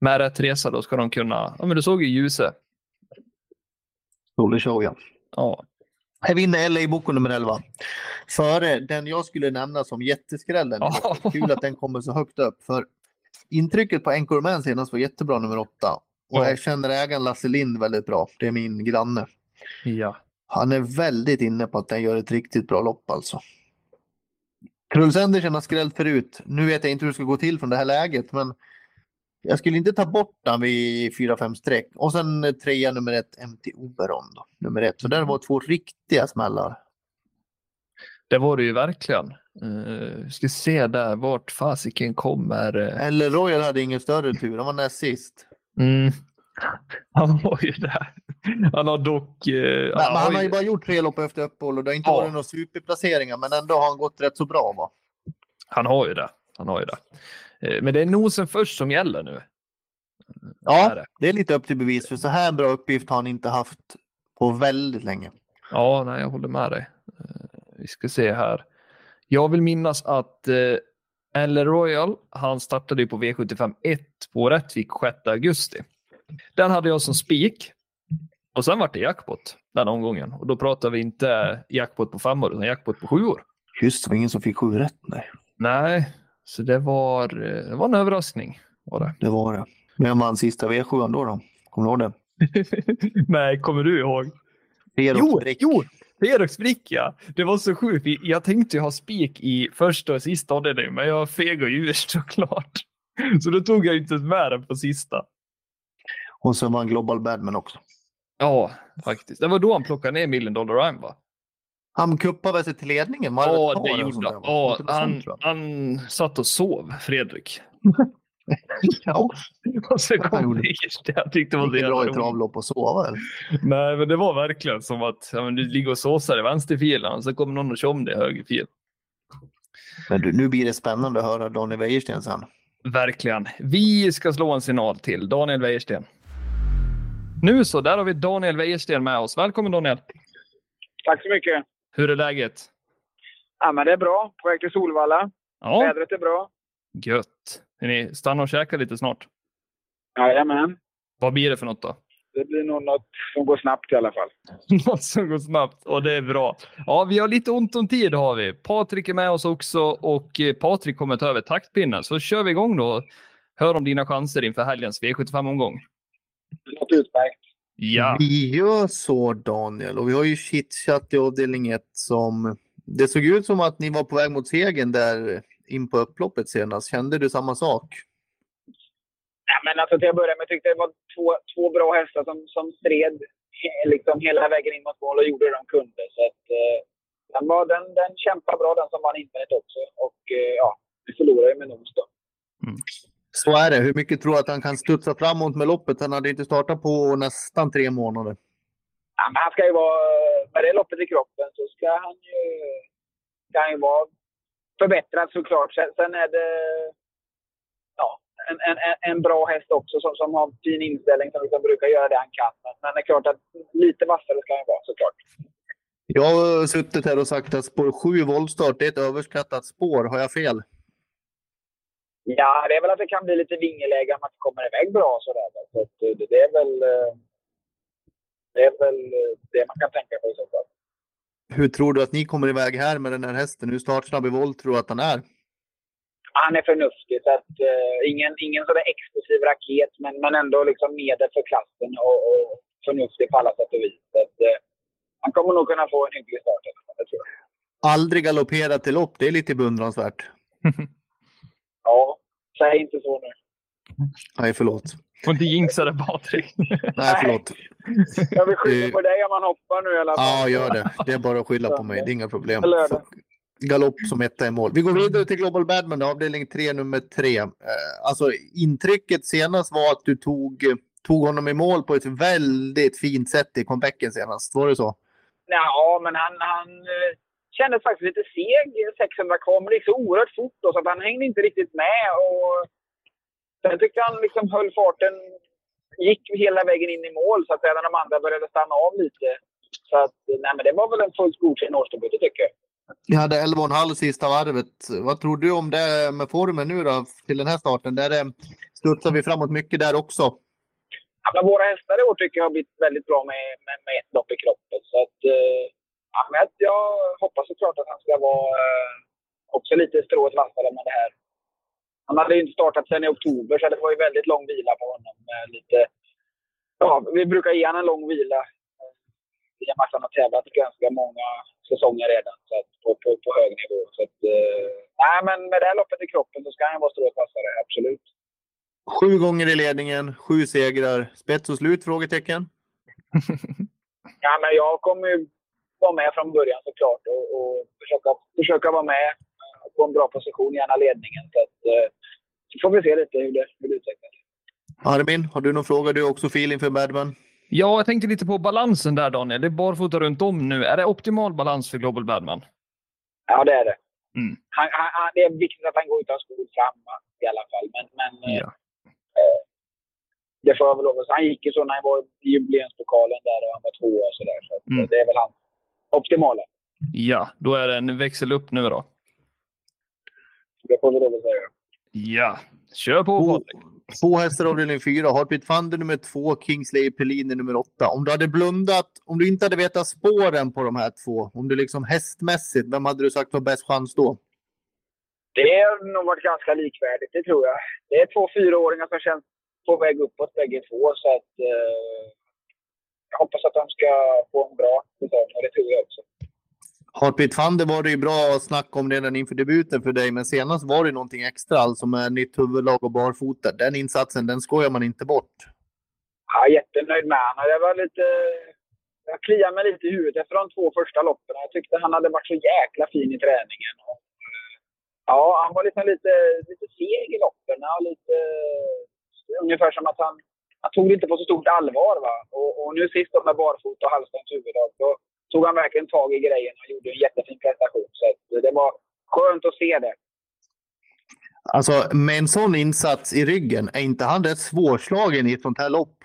med rätt resa då ska de kunna. Ja, men du såg ju Ljuse. Rolig show ja. Ja, Här vinner LA Boko nummer 11. Före den jag skulle nämna som jätteskrällen. Ja. Kul att den kommer så högt upp. För intrycket på Anchorman senast var jättebra nummer 8. Och Ja. jag känner ägaren Lasse Lind väldigt bra. Det är min granne. ja. Han är väldigt inne på att den gör ett riktigt bra lopp alltså. Truls Andersen har skrällt förut. Nu vet jag inte hur det ska gå till från det här läget, men jag skulle inte ta bort den vid 4-5 streck. Och sen eh, trea nummer ett, MT Oberon då, nummer ett. Så där var två riktiga smällar. Det var det ju verkligen. Uh, ska se där vart fasiken kommer. eh, Eller Royal hade ingen större tur, han var näst sist. Mm. Han var ju där. Han har dock... Men, men han har har ju- ju bara gjort tre lopp efter uppehåll och det har inte Ja. varit några superplaceringar, men ändå har han gått rätt så bra va? Han har ju det. Han har ju det. Eh, Men det är nosen först som gäller nu. Ja, det? är lite upp till bevis, för så här bra uppgift har han inte haft på väldigt länge. Ja, nej, jag håller med dig. Eh, Vi ska se här. Jag vill minnas att eh, Eller Royal, han startade ju på V75 1 på Rättvik 6 augusti. Den hade jag som spik. Och sen var det jackpot den omgången. Och då pratar vi inte jackpot på fem år, utan jackpot på sju år. Just det, var ingen som fick sju rätt. Nej, Nej, så det var, eh, det var en överraskning. Var det. det var det. Vem vann sista V7 då? då? Kommer du ihåg det? Nej, kommer du ihåg? Jo, jo, Ferox Brick ja. Det var så sjukt. Jag tänkte ju ha spik i första och sista avdelningen, men jag fegade ur såklart. Så då tog jag inte med den på sista. Och så vann Global Badman också. Ja, faktiskt. Det var då han plockade ner Million Dollar Rhyme va? Han kuppade sig till ledningen? Ja, par det gjorde han. Inte något han, han satt och sov, Fredrik. Ja, Och Han kom det. Jag tyckte det var det jävla bra i travlopp och sova. Eller? Nej, men det var verkligen som att ja, men du ligger och såsar i vänsterfilen och så kommer någon och kör om dig i högerfil. Men du, nu blir det spännande att höra Daniel Wäjersten sen. Verkligen. Vi ska slå en signal till Daniel Wäjersten. Nu så, där har vi Daniel Wäjersten med oss. Välkommen Daniel. Tack så mycket. Hur är läget? Ja, men det är bra. På väg till Solvalla. Ja, Vädret är bra. gött. Är ni stanna och käka lite snart? Jajamän. Vad blir det för något då? Det blir nog något som går snabbt i alla fall. Något som går snabbt och det är bra. Ja, vi har lite ont om tid har vi. Patrik är med oss också och eh, Patrik kommer ta över taktpinnen. Så kör vi igång då. Hör om dina chanser inför helgens V75-omgång. Något utmärkt. Ja, Vi gör så Daniel och vi har ju chitchat i avdelning 1 som det såg ut som att ni var på väg mot segern där in på upploppet senast. Kände du samma sak? Ja, men alltså, till att börja med tyckte jag det var två, två bra hästar som, som stred liksom hela vägen in mot mål och gjorde det de kunde. Så att, eh, den, var, den, den kämpade bra, den som vann Infinite också. Och eh, ja, vi förlorade ju med nos då. Så är det. Hur mycket tror du att han kan studsa framåt med loppet? Han hade inte startat på nästan tre månader. Ja, men han ska ju vara, med det loppet i kroppen så ska han ju, ska han ju vara förbättrad såklart. Sen, sen är det ja, en, en, en- bra häst också som, som har fin inställning som liksom brukar göra det han kan. Men, det är klart att lite vassare ska han vara såklart. Jag har suttit här och sagt att spår 7 voltstart det är ett överskattat spår. Har jag fel? Ja, det är väl att det kan bli lite vingeläge om man inte kommer iväg bra sådär. Så att, eh, det, det är väl eh, det är väl eh, det man kan tänka på i så fall. Hur tror du att ni kommer iväg här med den här hästen? Hur startsnabb i volt tror du att han är? han är förnuftig. Så att, eh, ingen, ingen sådär explosiv raket, men, men ändå liksom medel för klassen och, och förnuftig på alla sätt och vis. Så att, eh, han kommer nog kunna få en hygglig start. Det tror jag. Aldrig galoppera till lopp, det är lite beundransvärt. Ja, säg inte så nu. Nej, förlåt. Får inte jinxa det Patrik. Nej, förlåt. Jag vill skylla på dig om man hoppar nu i alla fall. Ja, gör det. Det är bara att skylla på mig. Det är inga problem. Galopp som etta i mål. Vi går vidare till Global Badman, avdelning 3, nummer 3. Eh, alltså intrycket senast var att du tog, tog honom i mål på ett väldigt fint sätt i comebacken senast. Var det så? Ja, men han, han eh, kändes faktiskt lite seg 600 kvar, men det gick så oerhört fort då, så att han hängde inte riktigt med. Och sen tyckte han liksom höll farten, gick hela vägen in i mål så att när de andra började stanna av lite. Så att, nej men det var väl en fullt godkänd årsdebut, tycker jag. Ni hade 11,5 sista varvet. Vad tror du om det med formen nu då till den här starten? Där eh, studsar vi framåt mycket där också. Ja, våra hästar i år tycker jag har blivit väldigt bra med, med, med ett lopp i kroppen. Så att, eh, ja, men jag, hoppas såklart att han ska vara eh, också lite strået vassare med det här. Han hade ju inte startat sen i oktober så det var ju väldigt lång vila på honom. Med lite, ja, vi brukar ge honom en lång vila. I och med att han har tävlat ganska många säsonger redan så att, på, på, på hög nivå. Så att, eh, nej, men med det här loppet i kroppen så ska han vara strået vassare, absolut. Sju gånger i ledningen, sju segrar. Spets och slut? Frågetecken. Ja, men jag kommer ju vara med från början såklart och, och försöka, försöka vara med på en bra position, gärna ledningen. Så, att, eh, så får vi se lite hur det, hur det utvecklas. Armin, har du någon fråga? Du har också feeling för Badman? Ja, jag tänkte lite på balansen där Daniel. Det är barfota runt om nu. Är det optimal balans för Global Badman? Ja, det är det. Mm. Han, han, han, det är viktigt att han går utan skor fram i alla fall. Men, men eh, Ja. det får jag väl lov att säga. Han gick ju så när han var i jubileumspokalen där och han var tvåa och sådär. Så att, Mm. det är väl han optimala. Ja, då är det en växel upp nu då. Det får vi lov att säga. Ja, kör på Två, Patrik. två hästar avdelning fyra. Harpit Thunder nummer två, Kingsley Pellini nummer åtta. Om du hade blundat, om du inte hade vetat spåren på de här två, om du liksom hästmässigt, vem hade du sagt var bäst chans då? Det har nog varit ganska likvärdigt, det tror jag. Det är två fyraåringar som känns på väg uppåt bägge två. Så att, eh, jag hoppas att de ska få en bra säsong och det tror jag också. Harpit Thunder var det ju bra snack om redan inför debuten för dig, men senast var det någonting extra, alltså med nytt huvudlag och barfota. Den insatsen, den skojar man inte bort. Är jättenöjd med honom. Jag var lite... Jag kliar mig lite i huvudet efter de två första loppen. Jag tyckte han hade varit så jäkla fin i träningen. Och, ja, han var liksom lite, lite seg i loppen. och lite, ungefär som att han, han tog det inte på så stort allvar. Va? Och, och nu sist då med barfota och halvstängt huvudlag, då tog han verkligen tag i grejen och gjorde en jättefin prestation. Så det var skönt att se det. Alltså, med en sån insats i ryggen, är inte han rätt svårslagen i ett sånt här lopp?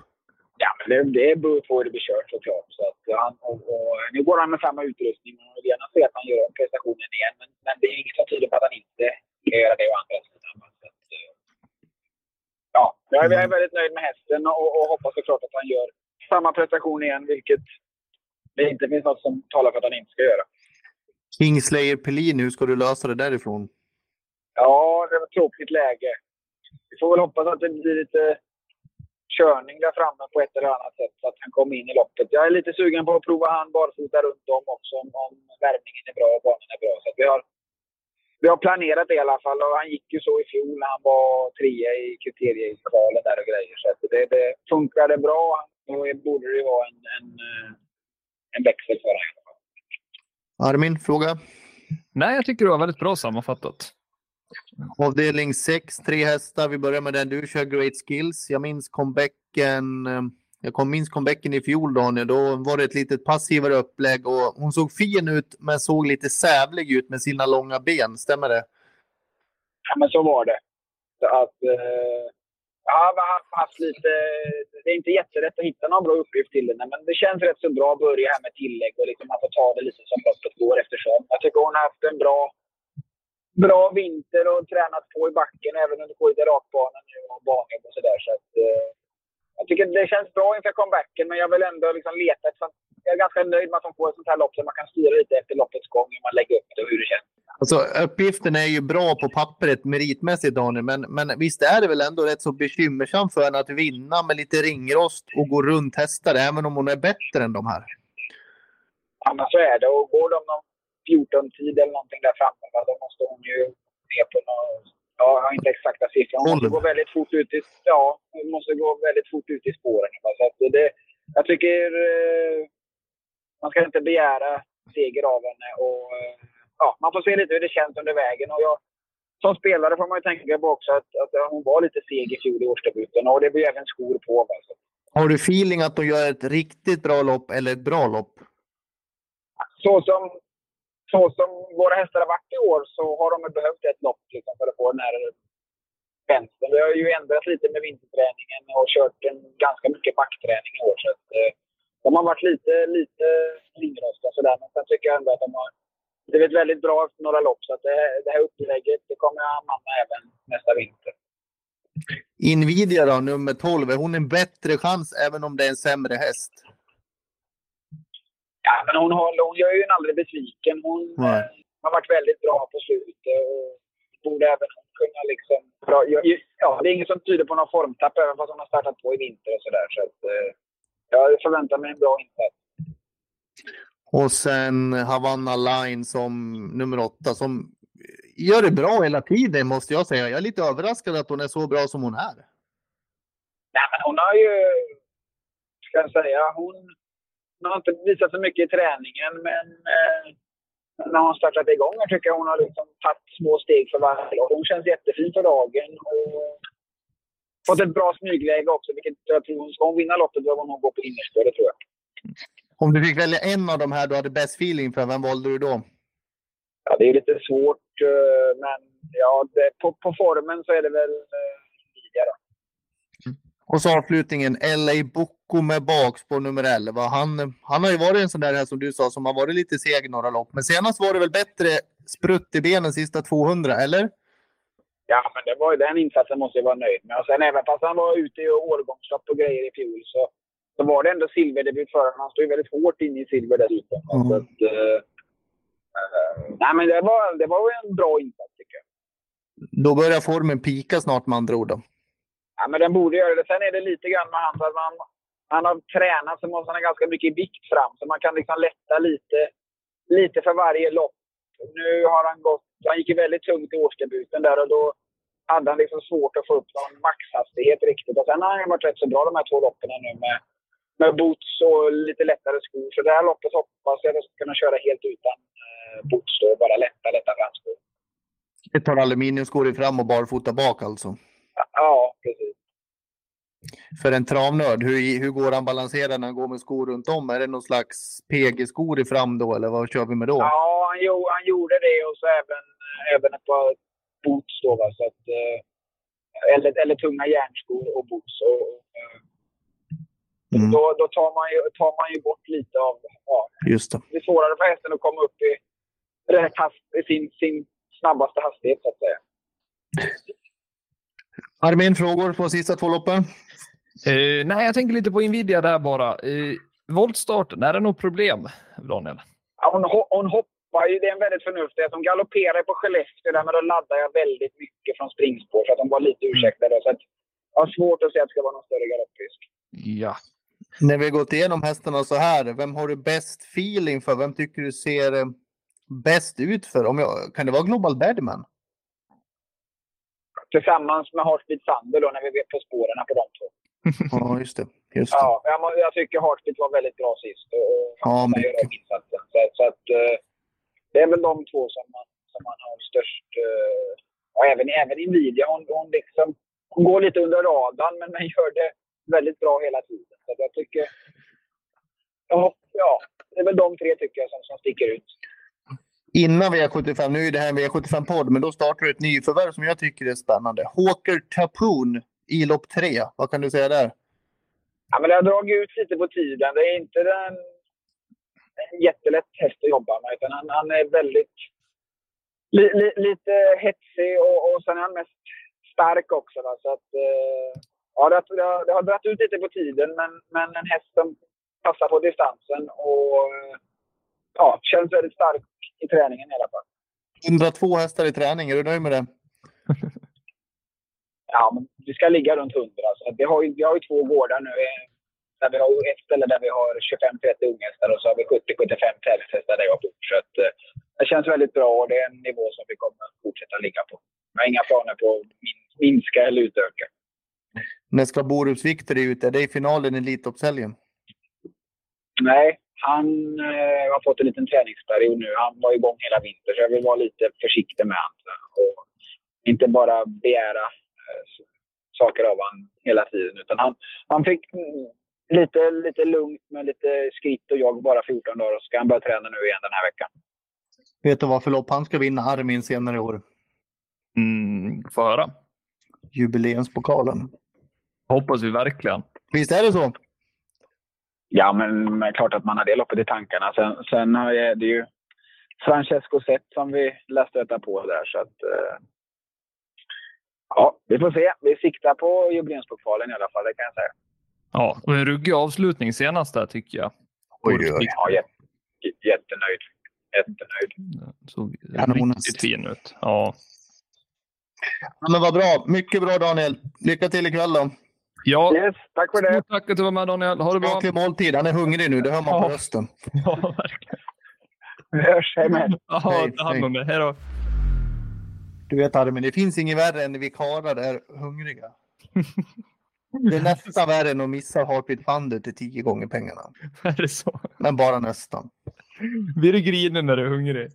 Ja, men det, det beror på hur det blir kört såklart. Så att han, och, och, nu går han med samma utrustning och vill gärna se att han gör om prestationen igen. Men, men det är inget som tyder på att han inte ska göra det å andra sidan. va. Så att, eh, ja, jag är, är väldigt nöjd med hästen och, och hoppas såklart att han gör samma prestation igen, vilket det inte finns något som talar för att han inte ska göra. Kingslayer Pellini, hur ska du lösa det därifrån? Ja, det var ett tråkigt läge. Vi får väl hoppas att det blir lite körning där framme på ett eller annat sätt så att han kommer in i loppet. Jag är lite sugen på att prova han barfota runt om också om, om värmningen är bra och banan är bra. Så att vi, har, vi har planerat det i alla fall och han gick ju så i fjol när han var trea i kriteriekvalen där och grejer. Så att det, det funkade bra då borde det vara en, en, eh, en växel för honom. Armin, fråga? Nej, jag tycker du har väldigt bra sammanfattat. Avdelning 6, tre hästar. Vi börjar med den du kör, Great Skills. Jag minns comebacken. Jag kom, minns comebacken i fjol, Daniel. Då var det ett lite passivare upplägg och hon såg fin ut men såg lite sävlig ut med sina långa ben. Stämmer det? Ja, men så var det. Så att, eh, jag har haft, lite... Det är inte jätterätt att hitta någon bra uppgift till henne, men det känns rätt så bra att börja här med tillägg och liksom man får ta det lite som loppet går eftersom. Jag tycker hon har haft en bra, bra vinter och tränat på i backen även under lite rakbanan nu och banjobb och sådär. Så att, eh, jag tycker det känns bra inför comebacken, men jag vill ändå liksom leta sånt, Jag är ganska nöjd med att de får ett sånt här lopp så man kan styra lite efter loppets gång, hur man lägger upp det och hur det känns. Alltså, uppgiften är ju bra på pappret meritmässigt, Daniel, men, men visst är det väl ändå rätt så bekymmersamt för henne att vinna med lite ringrost och gå runt hästar, även om hon är bättre än de här? Ja, men så är det. Och går de någon 14-tid eller någonting där framme, då måste hon ju ner på någon Ja, jag har inte exakta siffror. Hon måste gå väldigt fort ut i, ja, måste gå väldigt fort ut i spåren. Så att det, jag tycker eh, man ska inte begära seger av henne. Och, eh, ja, man får se lite hur det känns under vägen. Och jag, som spelare får man ju tänka på också att, att hon var lite seg i fjol i årsdebuten och det blir även skor på. Alltså. Har du feeling att hon gör ett riktigt bra lopp eller ett bra lopp? Så som, så som våra hästar har varit i år så har de behövt ett lopp liksom, för att få den här vänstern. Vi har ju ändrat lite med vinterträningen och kört en ganska mycket backträning i år. Så att, eh, de har varit lite, lite ringrostiga sådär. Men sen tycker jag ändå att de har blivit väldigt bra efter några lopp. Så att det, det här upplägget det kommer jag anamma även nästa vinter. Invidia då, nummer 12. Är hon en bättre chans även om det är en sämre häst? Ja, men hon, har, hon gör ju en aldrig besviken. Hon eh, har varit väldigt bra på slutet. Och borde även kunna liksom... Ja, det är inget som tyder på någon formtapp även fast hon har startat på i vinter och sådär. Så att, eh, jag förväntar mig en bra insats. Och sen Havanna Line som nummer åtta som gör det bra hela tiden måste jag säga. Jag är lite överraskad att hon är så bra som hon är. Nej, men hon har ju, ska jag säga, hon, hon har inte visat så mycket i träningen men eh, när hon startat igång jag tycker jag hon har liksom tagit små steg för varje år. Hon känns jättefin för dagen och fått ett bra smygläge också, vilket jag tror ska hon vinna loppet behöver hon nog gå på innerspår, det tror jag. Om du fick välja en av de här du hade bäst feeling för, vem valde du då? Ja, det är lite svårt, eh, men ja, det, på, på, formen så är det väl Lydia eh, då. Och så avslutningen, LA Bocco med bakspår nummer 11. Han, han har ju varit en sån där här som du sa som har varit lite seg några lopp. Men senast var det väl bättre sprutt i benen sista 200, eller? Ja, men det var, den insatsen måste jag vara nöjd med. Och sen även fast han var ute i årgångslopp och grejer i fjol så så var det ändå silverdebut för honom. Han stod ju väldigt hårt inne i silver dessutom. Mm. Så att, uh, nej, men det var, det var en bra insats tycker jag. Då börjar formen pika snart med andra ord? Då. Ja, men den borde göra det. Sen är det lite grann med han. att man, han har tränat så måste han ha ganska mycket vikt fram. Så man kan liksom lätta lite, lite för varje lopp. Nu har han gått... Han gick ju väldigt tungt i årsdebuten där och då hade han liksom svårt att få upp någon maxhastighet riktigt. Och sen har han varit rätt så bra de här två loppen nu med med boots och lite lättare skor. Så det här loppet hoppas jag att jag ska kunna köra helt utan eh, boots då, bara lätta, lätta framskor. Ett par aluminiumskor i fram och barfota bak alltså? Ja, precis. För en travnörd, hur, hur går han balansera när han går med skor runt om? Är det någon slags PG-skor i fram då, eller vad kör vi med då? Ja, han, jo, han gjorde det och så även, även ett par boots då. Va? Så att, eh, eller, eller tunga järnskor och boots. Och, och Mm. Då, då tar, man ju, tar man ju bort lite av... Ja, Just det. det är svårare för hästen att komma upp i, rätt hast, i sin, sin snabbaste hastighet, så att säga. Armin, frågor på sista två loppen? Uh, nej, jag tänker lite på Nvidia där bara. Uh, voltstarten, är det något problem, Daniel? Ja, hon, hon hoppar ju, det är en väldigt förnuftig Hon galopperar på Skellefteå där, men då laddar jag väldigt mycket från springspår så att hon var lite mm. ursäktad. Så att jag har svårt att se att det ska vara någon större galopprisk. Ja, när vi gått igenom hästarna så här, vem har du bäst feeling för? Vem tycker du ser eh, bäst ut för? Om jag, kan det vara Global Badman? Tillsammans med Heartbeat Thunder då, när vi vet på spåren på de två. ja, just det. Just det. Ja, jag, jag tycker Heartbeat var väldigt bra sist. Och ja, mycket. Så, så att, uh, det är väl de två som man, som man har störst... Uh, och även, även Nvidia, hon, hon, liksom, hon går lite under radarn, men man gör det väldigt bra hela tiden. Så jag tycker... Ja, ja, det är väl de tre tycker jag som, som sticker ut. Innan V75, nu är det här en V75-podd, men då startar du ett nyförvärv som jag tycker är spännande. Hawker Tapoon i lopp tre. Vad kan du säga där? Ja, men det har dragit ut lite på tiden. Det är inte den, en jättelätt häst att jobba med, utan han, han är väldigt... Li, li, lite hetsig och, och sen är han mest stark också. Va? Så att, eh, ja, det, har, det har dragit ut lite på tiden, men, men en häst som passar på distansen och eh, ja, känns väldigt stark i träningen i alla fall. 102 hästar i träning, är du nöjd med det? ja, men vi ska ligga runt 100. Så vi, har ju, vi har ju två gårdar nu. Där vi har ett ställe där vi har 25-30 unghästar och så har vi 70-75 tävlingshästar där jag bor. Så att, eh, det känns väldigt bra och det är en nivå som vi kommer fortsätta ligga på. Jag har inga planer på att minska eller utöka. När ska Borups Viktor ut? Är det i finalen i Elitloppshelgen? Nej, han eh, har fått en liten träningsperiod nu. Han var igång hela vintern, så jag vill vara lite försiktig med honom. Och inte bara begära eh, saker av honom hela tiden. Utan han, han fick mm, lite, lite lugnt med lite skritt och jogg bara 14 dagar. Och så ska han börja träna nu igen den här veckan. Vet du vad för lopp han ska vinna Armin senare i år? Mm, få höra. Jubileumspokalen. Hoppas vi verkligen. Visst är det så? Ja, men, men klart att man har det loppet i tankarna. Sen, sen är det ju Francesco Zet som vi lär stöta på där. Så att, eh, ja, vi får se. Vi siktar på jubileumspokalen i alla fall, det kan jag säga. Ja, och en ruggig avslutning senast där tycker jag. Oj, oj, oj. Ja, jätte, jättenöjd. Jättenöjd. Såg riktigt fin ut. Ja. Ja, men vad bra. Mycket bra Daniel. Lycka till ikväll då. Ja, Yes, tack för det. stort tack att du var med Daniel. Ha det bra. Bra måltid. Han är hungrig nu. Det hör man på Ja. rösten. Ja, verkligen. Vi hörs. Hej med Ja, ta hand om dig. Hej då. Du vet Armin, det finns inget värre än när vi karlar är hungriga. Det är nästan värre än att missa Heartbeat Thunder till tio gånger pengarna. Är det så? Men bara nästan. Blir du grinen när du är hungrig?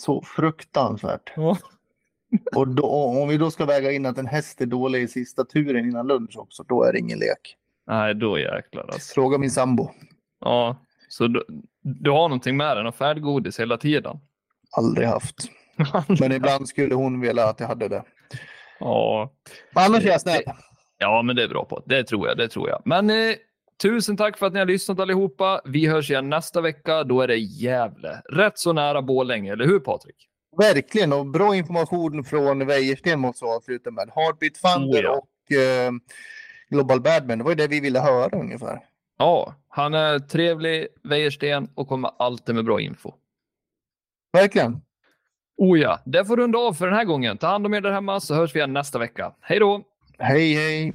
Så fruktansvärt. Ja. Och då, om vi då ska väga in att en häst är dålig i sista turen innan lunch också, då är det ingen lek. Nej, då jäklar alltså. Fråga min sambo. Ja, så du, du har någonting med den och färdgodis hela tiden? Aldrig haft. Men ibland skulle hon vilja att jag hade det. ja. Men annars är jag snäll. ja, men det är bra på. Det tror jag, det tror jag. Men eh, tusen tack för att ni har lyssnat allihopa. Vi hörs igen nästa vecka. Då är det Gävle. Rätt så nära Borlänge, eller hur Patrik? Verkligen, och bra information från Wäjersten måste jag avsluta med. Heartbeat Thunder Oh, ja. och eh, Global Badman. Det var ju det vi ville höra ungefär. Ja, han är trevlig, Wäjersten och kommer alltid med bra info. Verkligen. Oh ja, det får runda av för den här gången. Ta hand om er där hemma så hörs vi igen nästa vecka. Hej då! Hej, hej.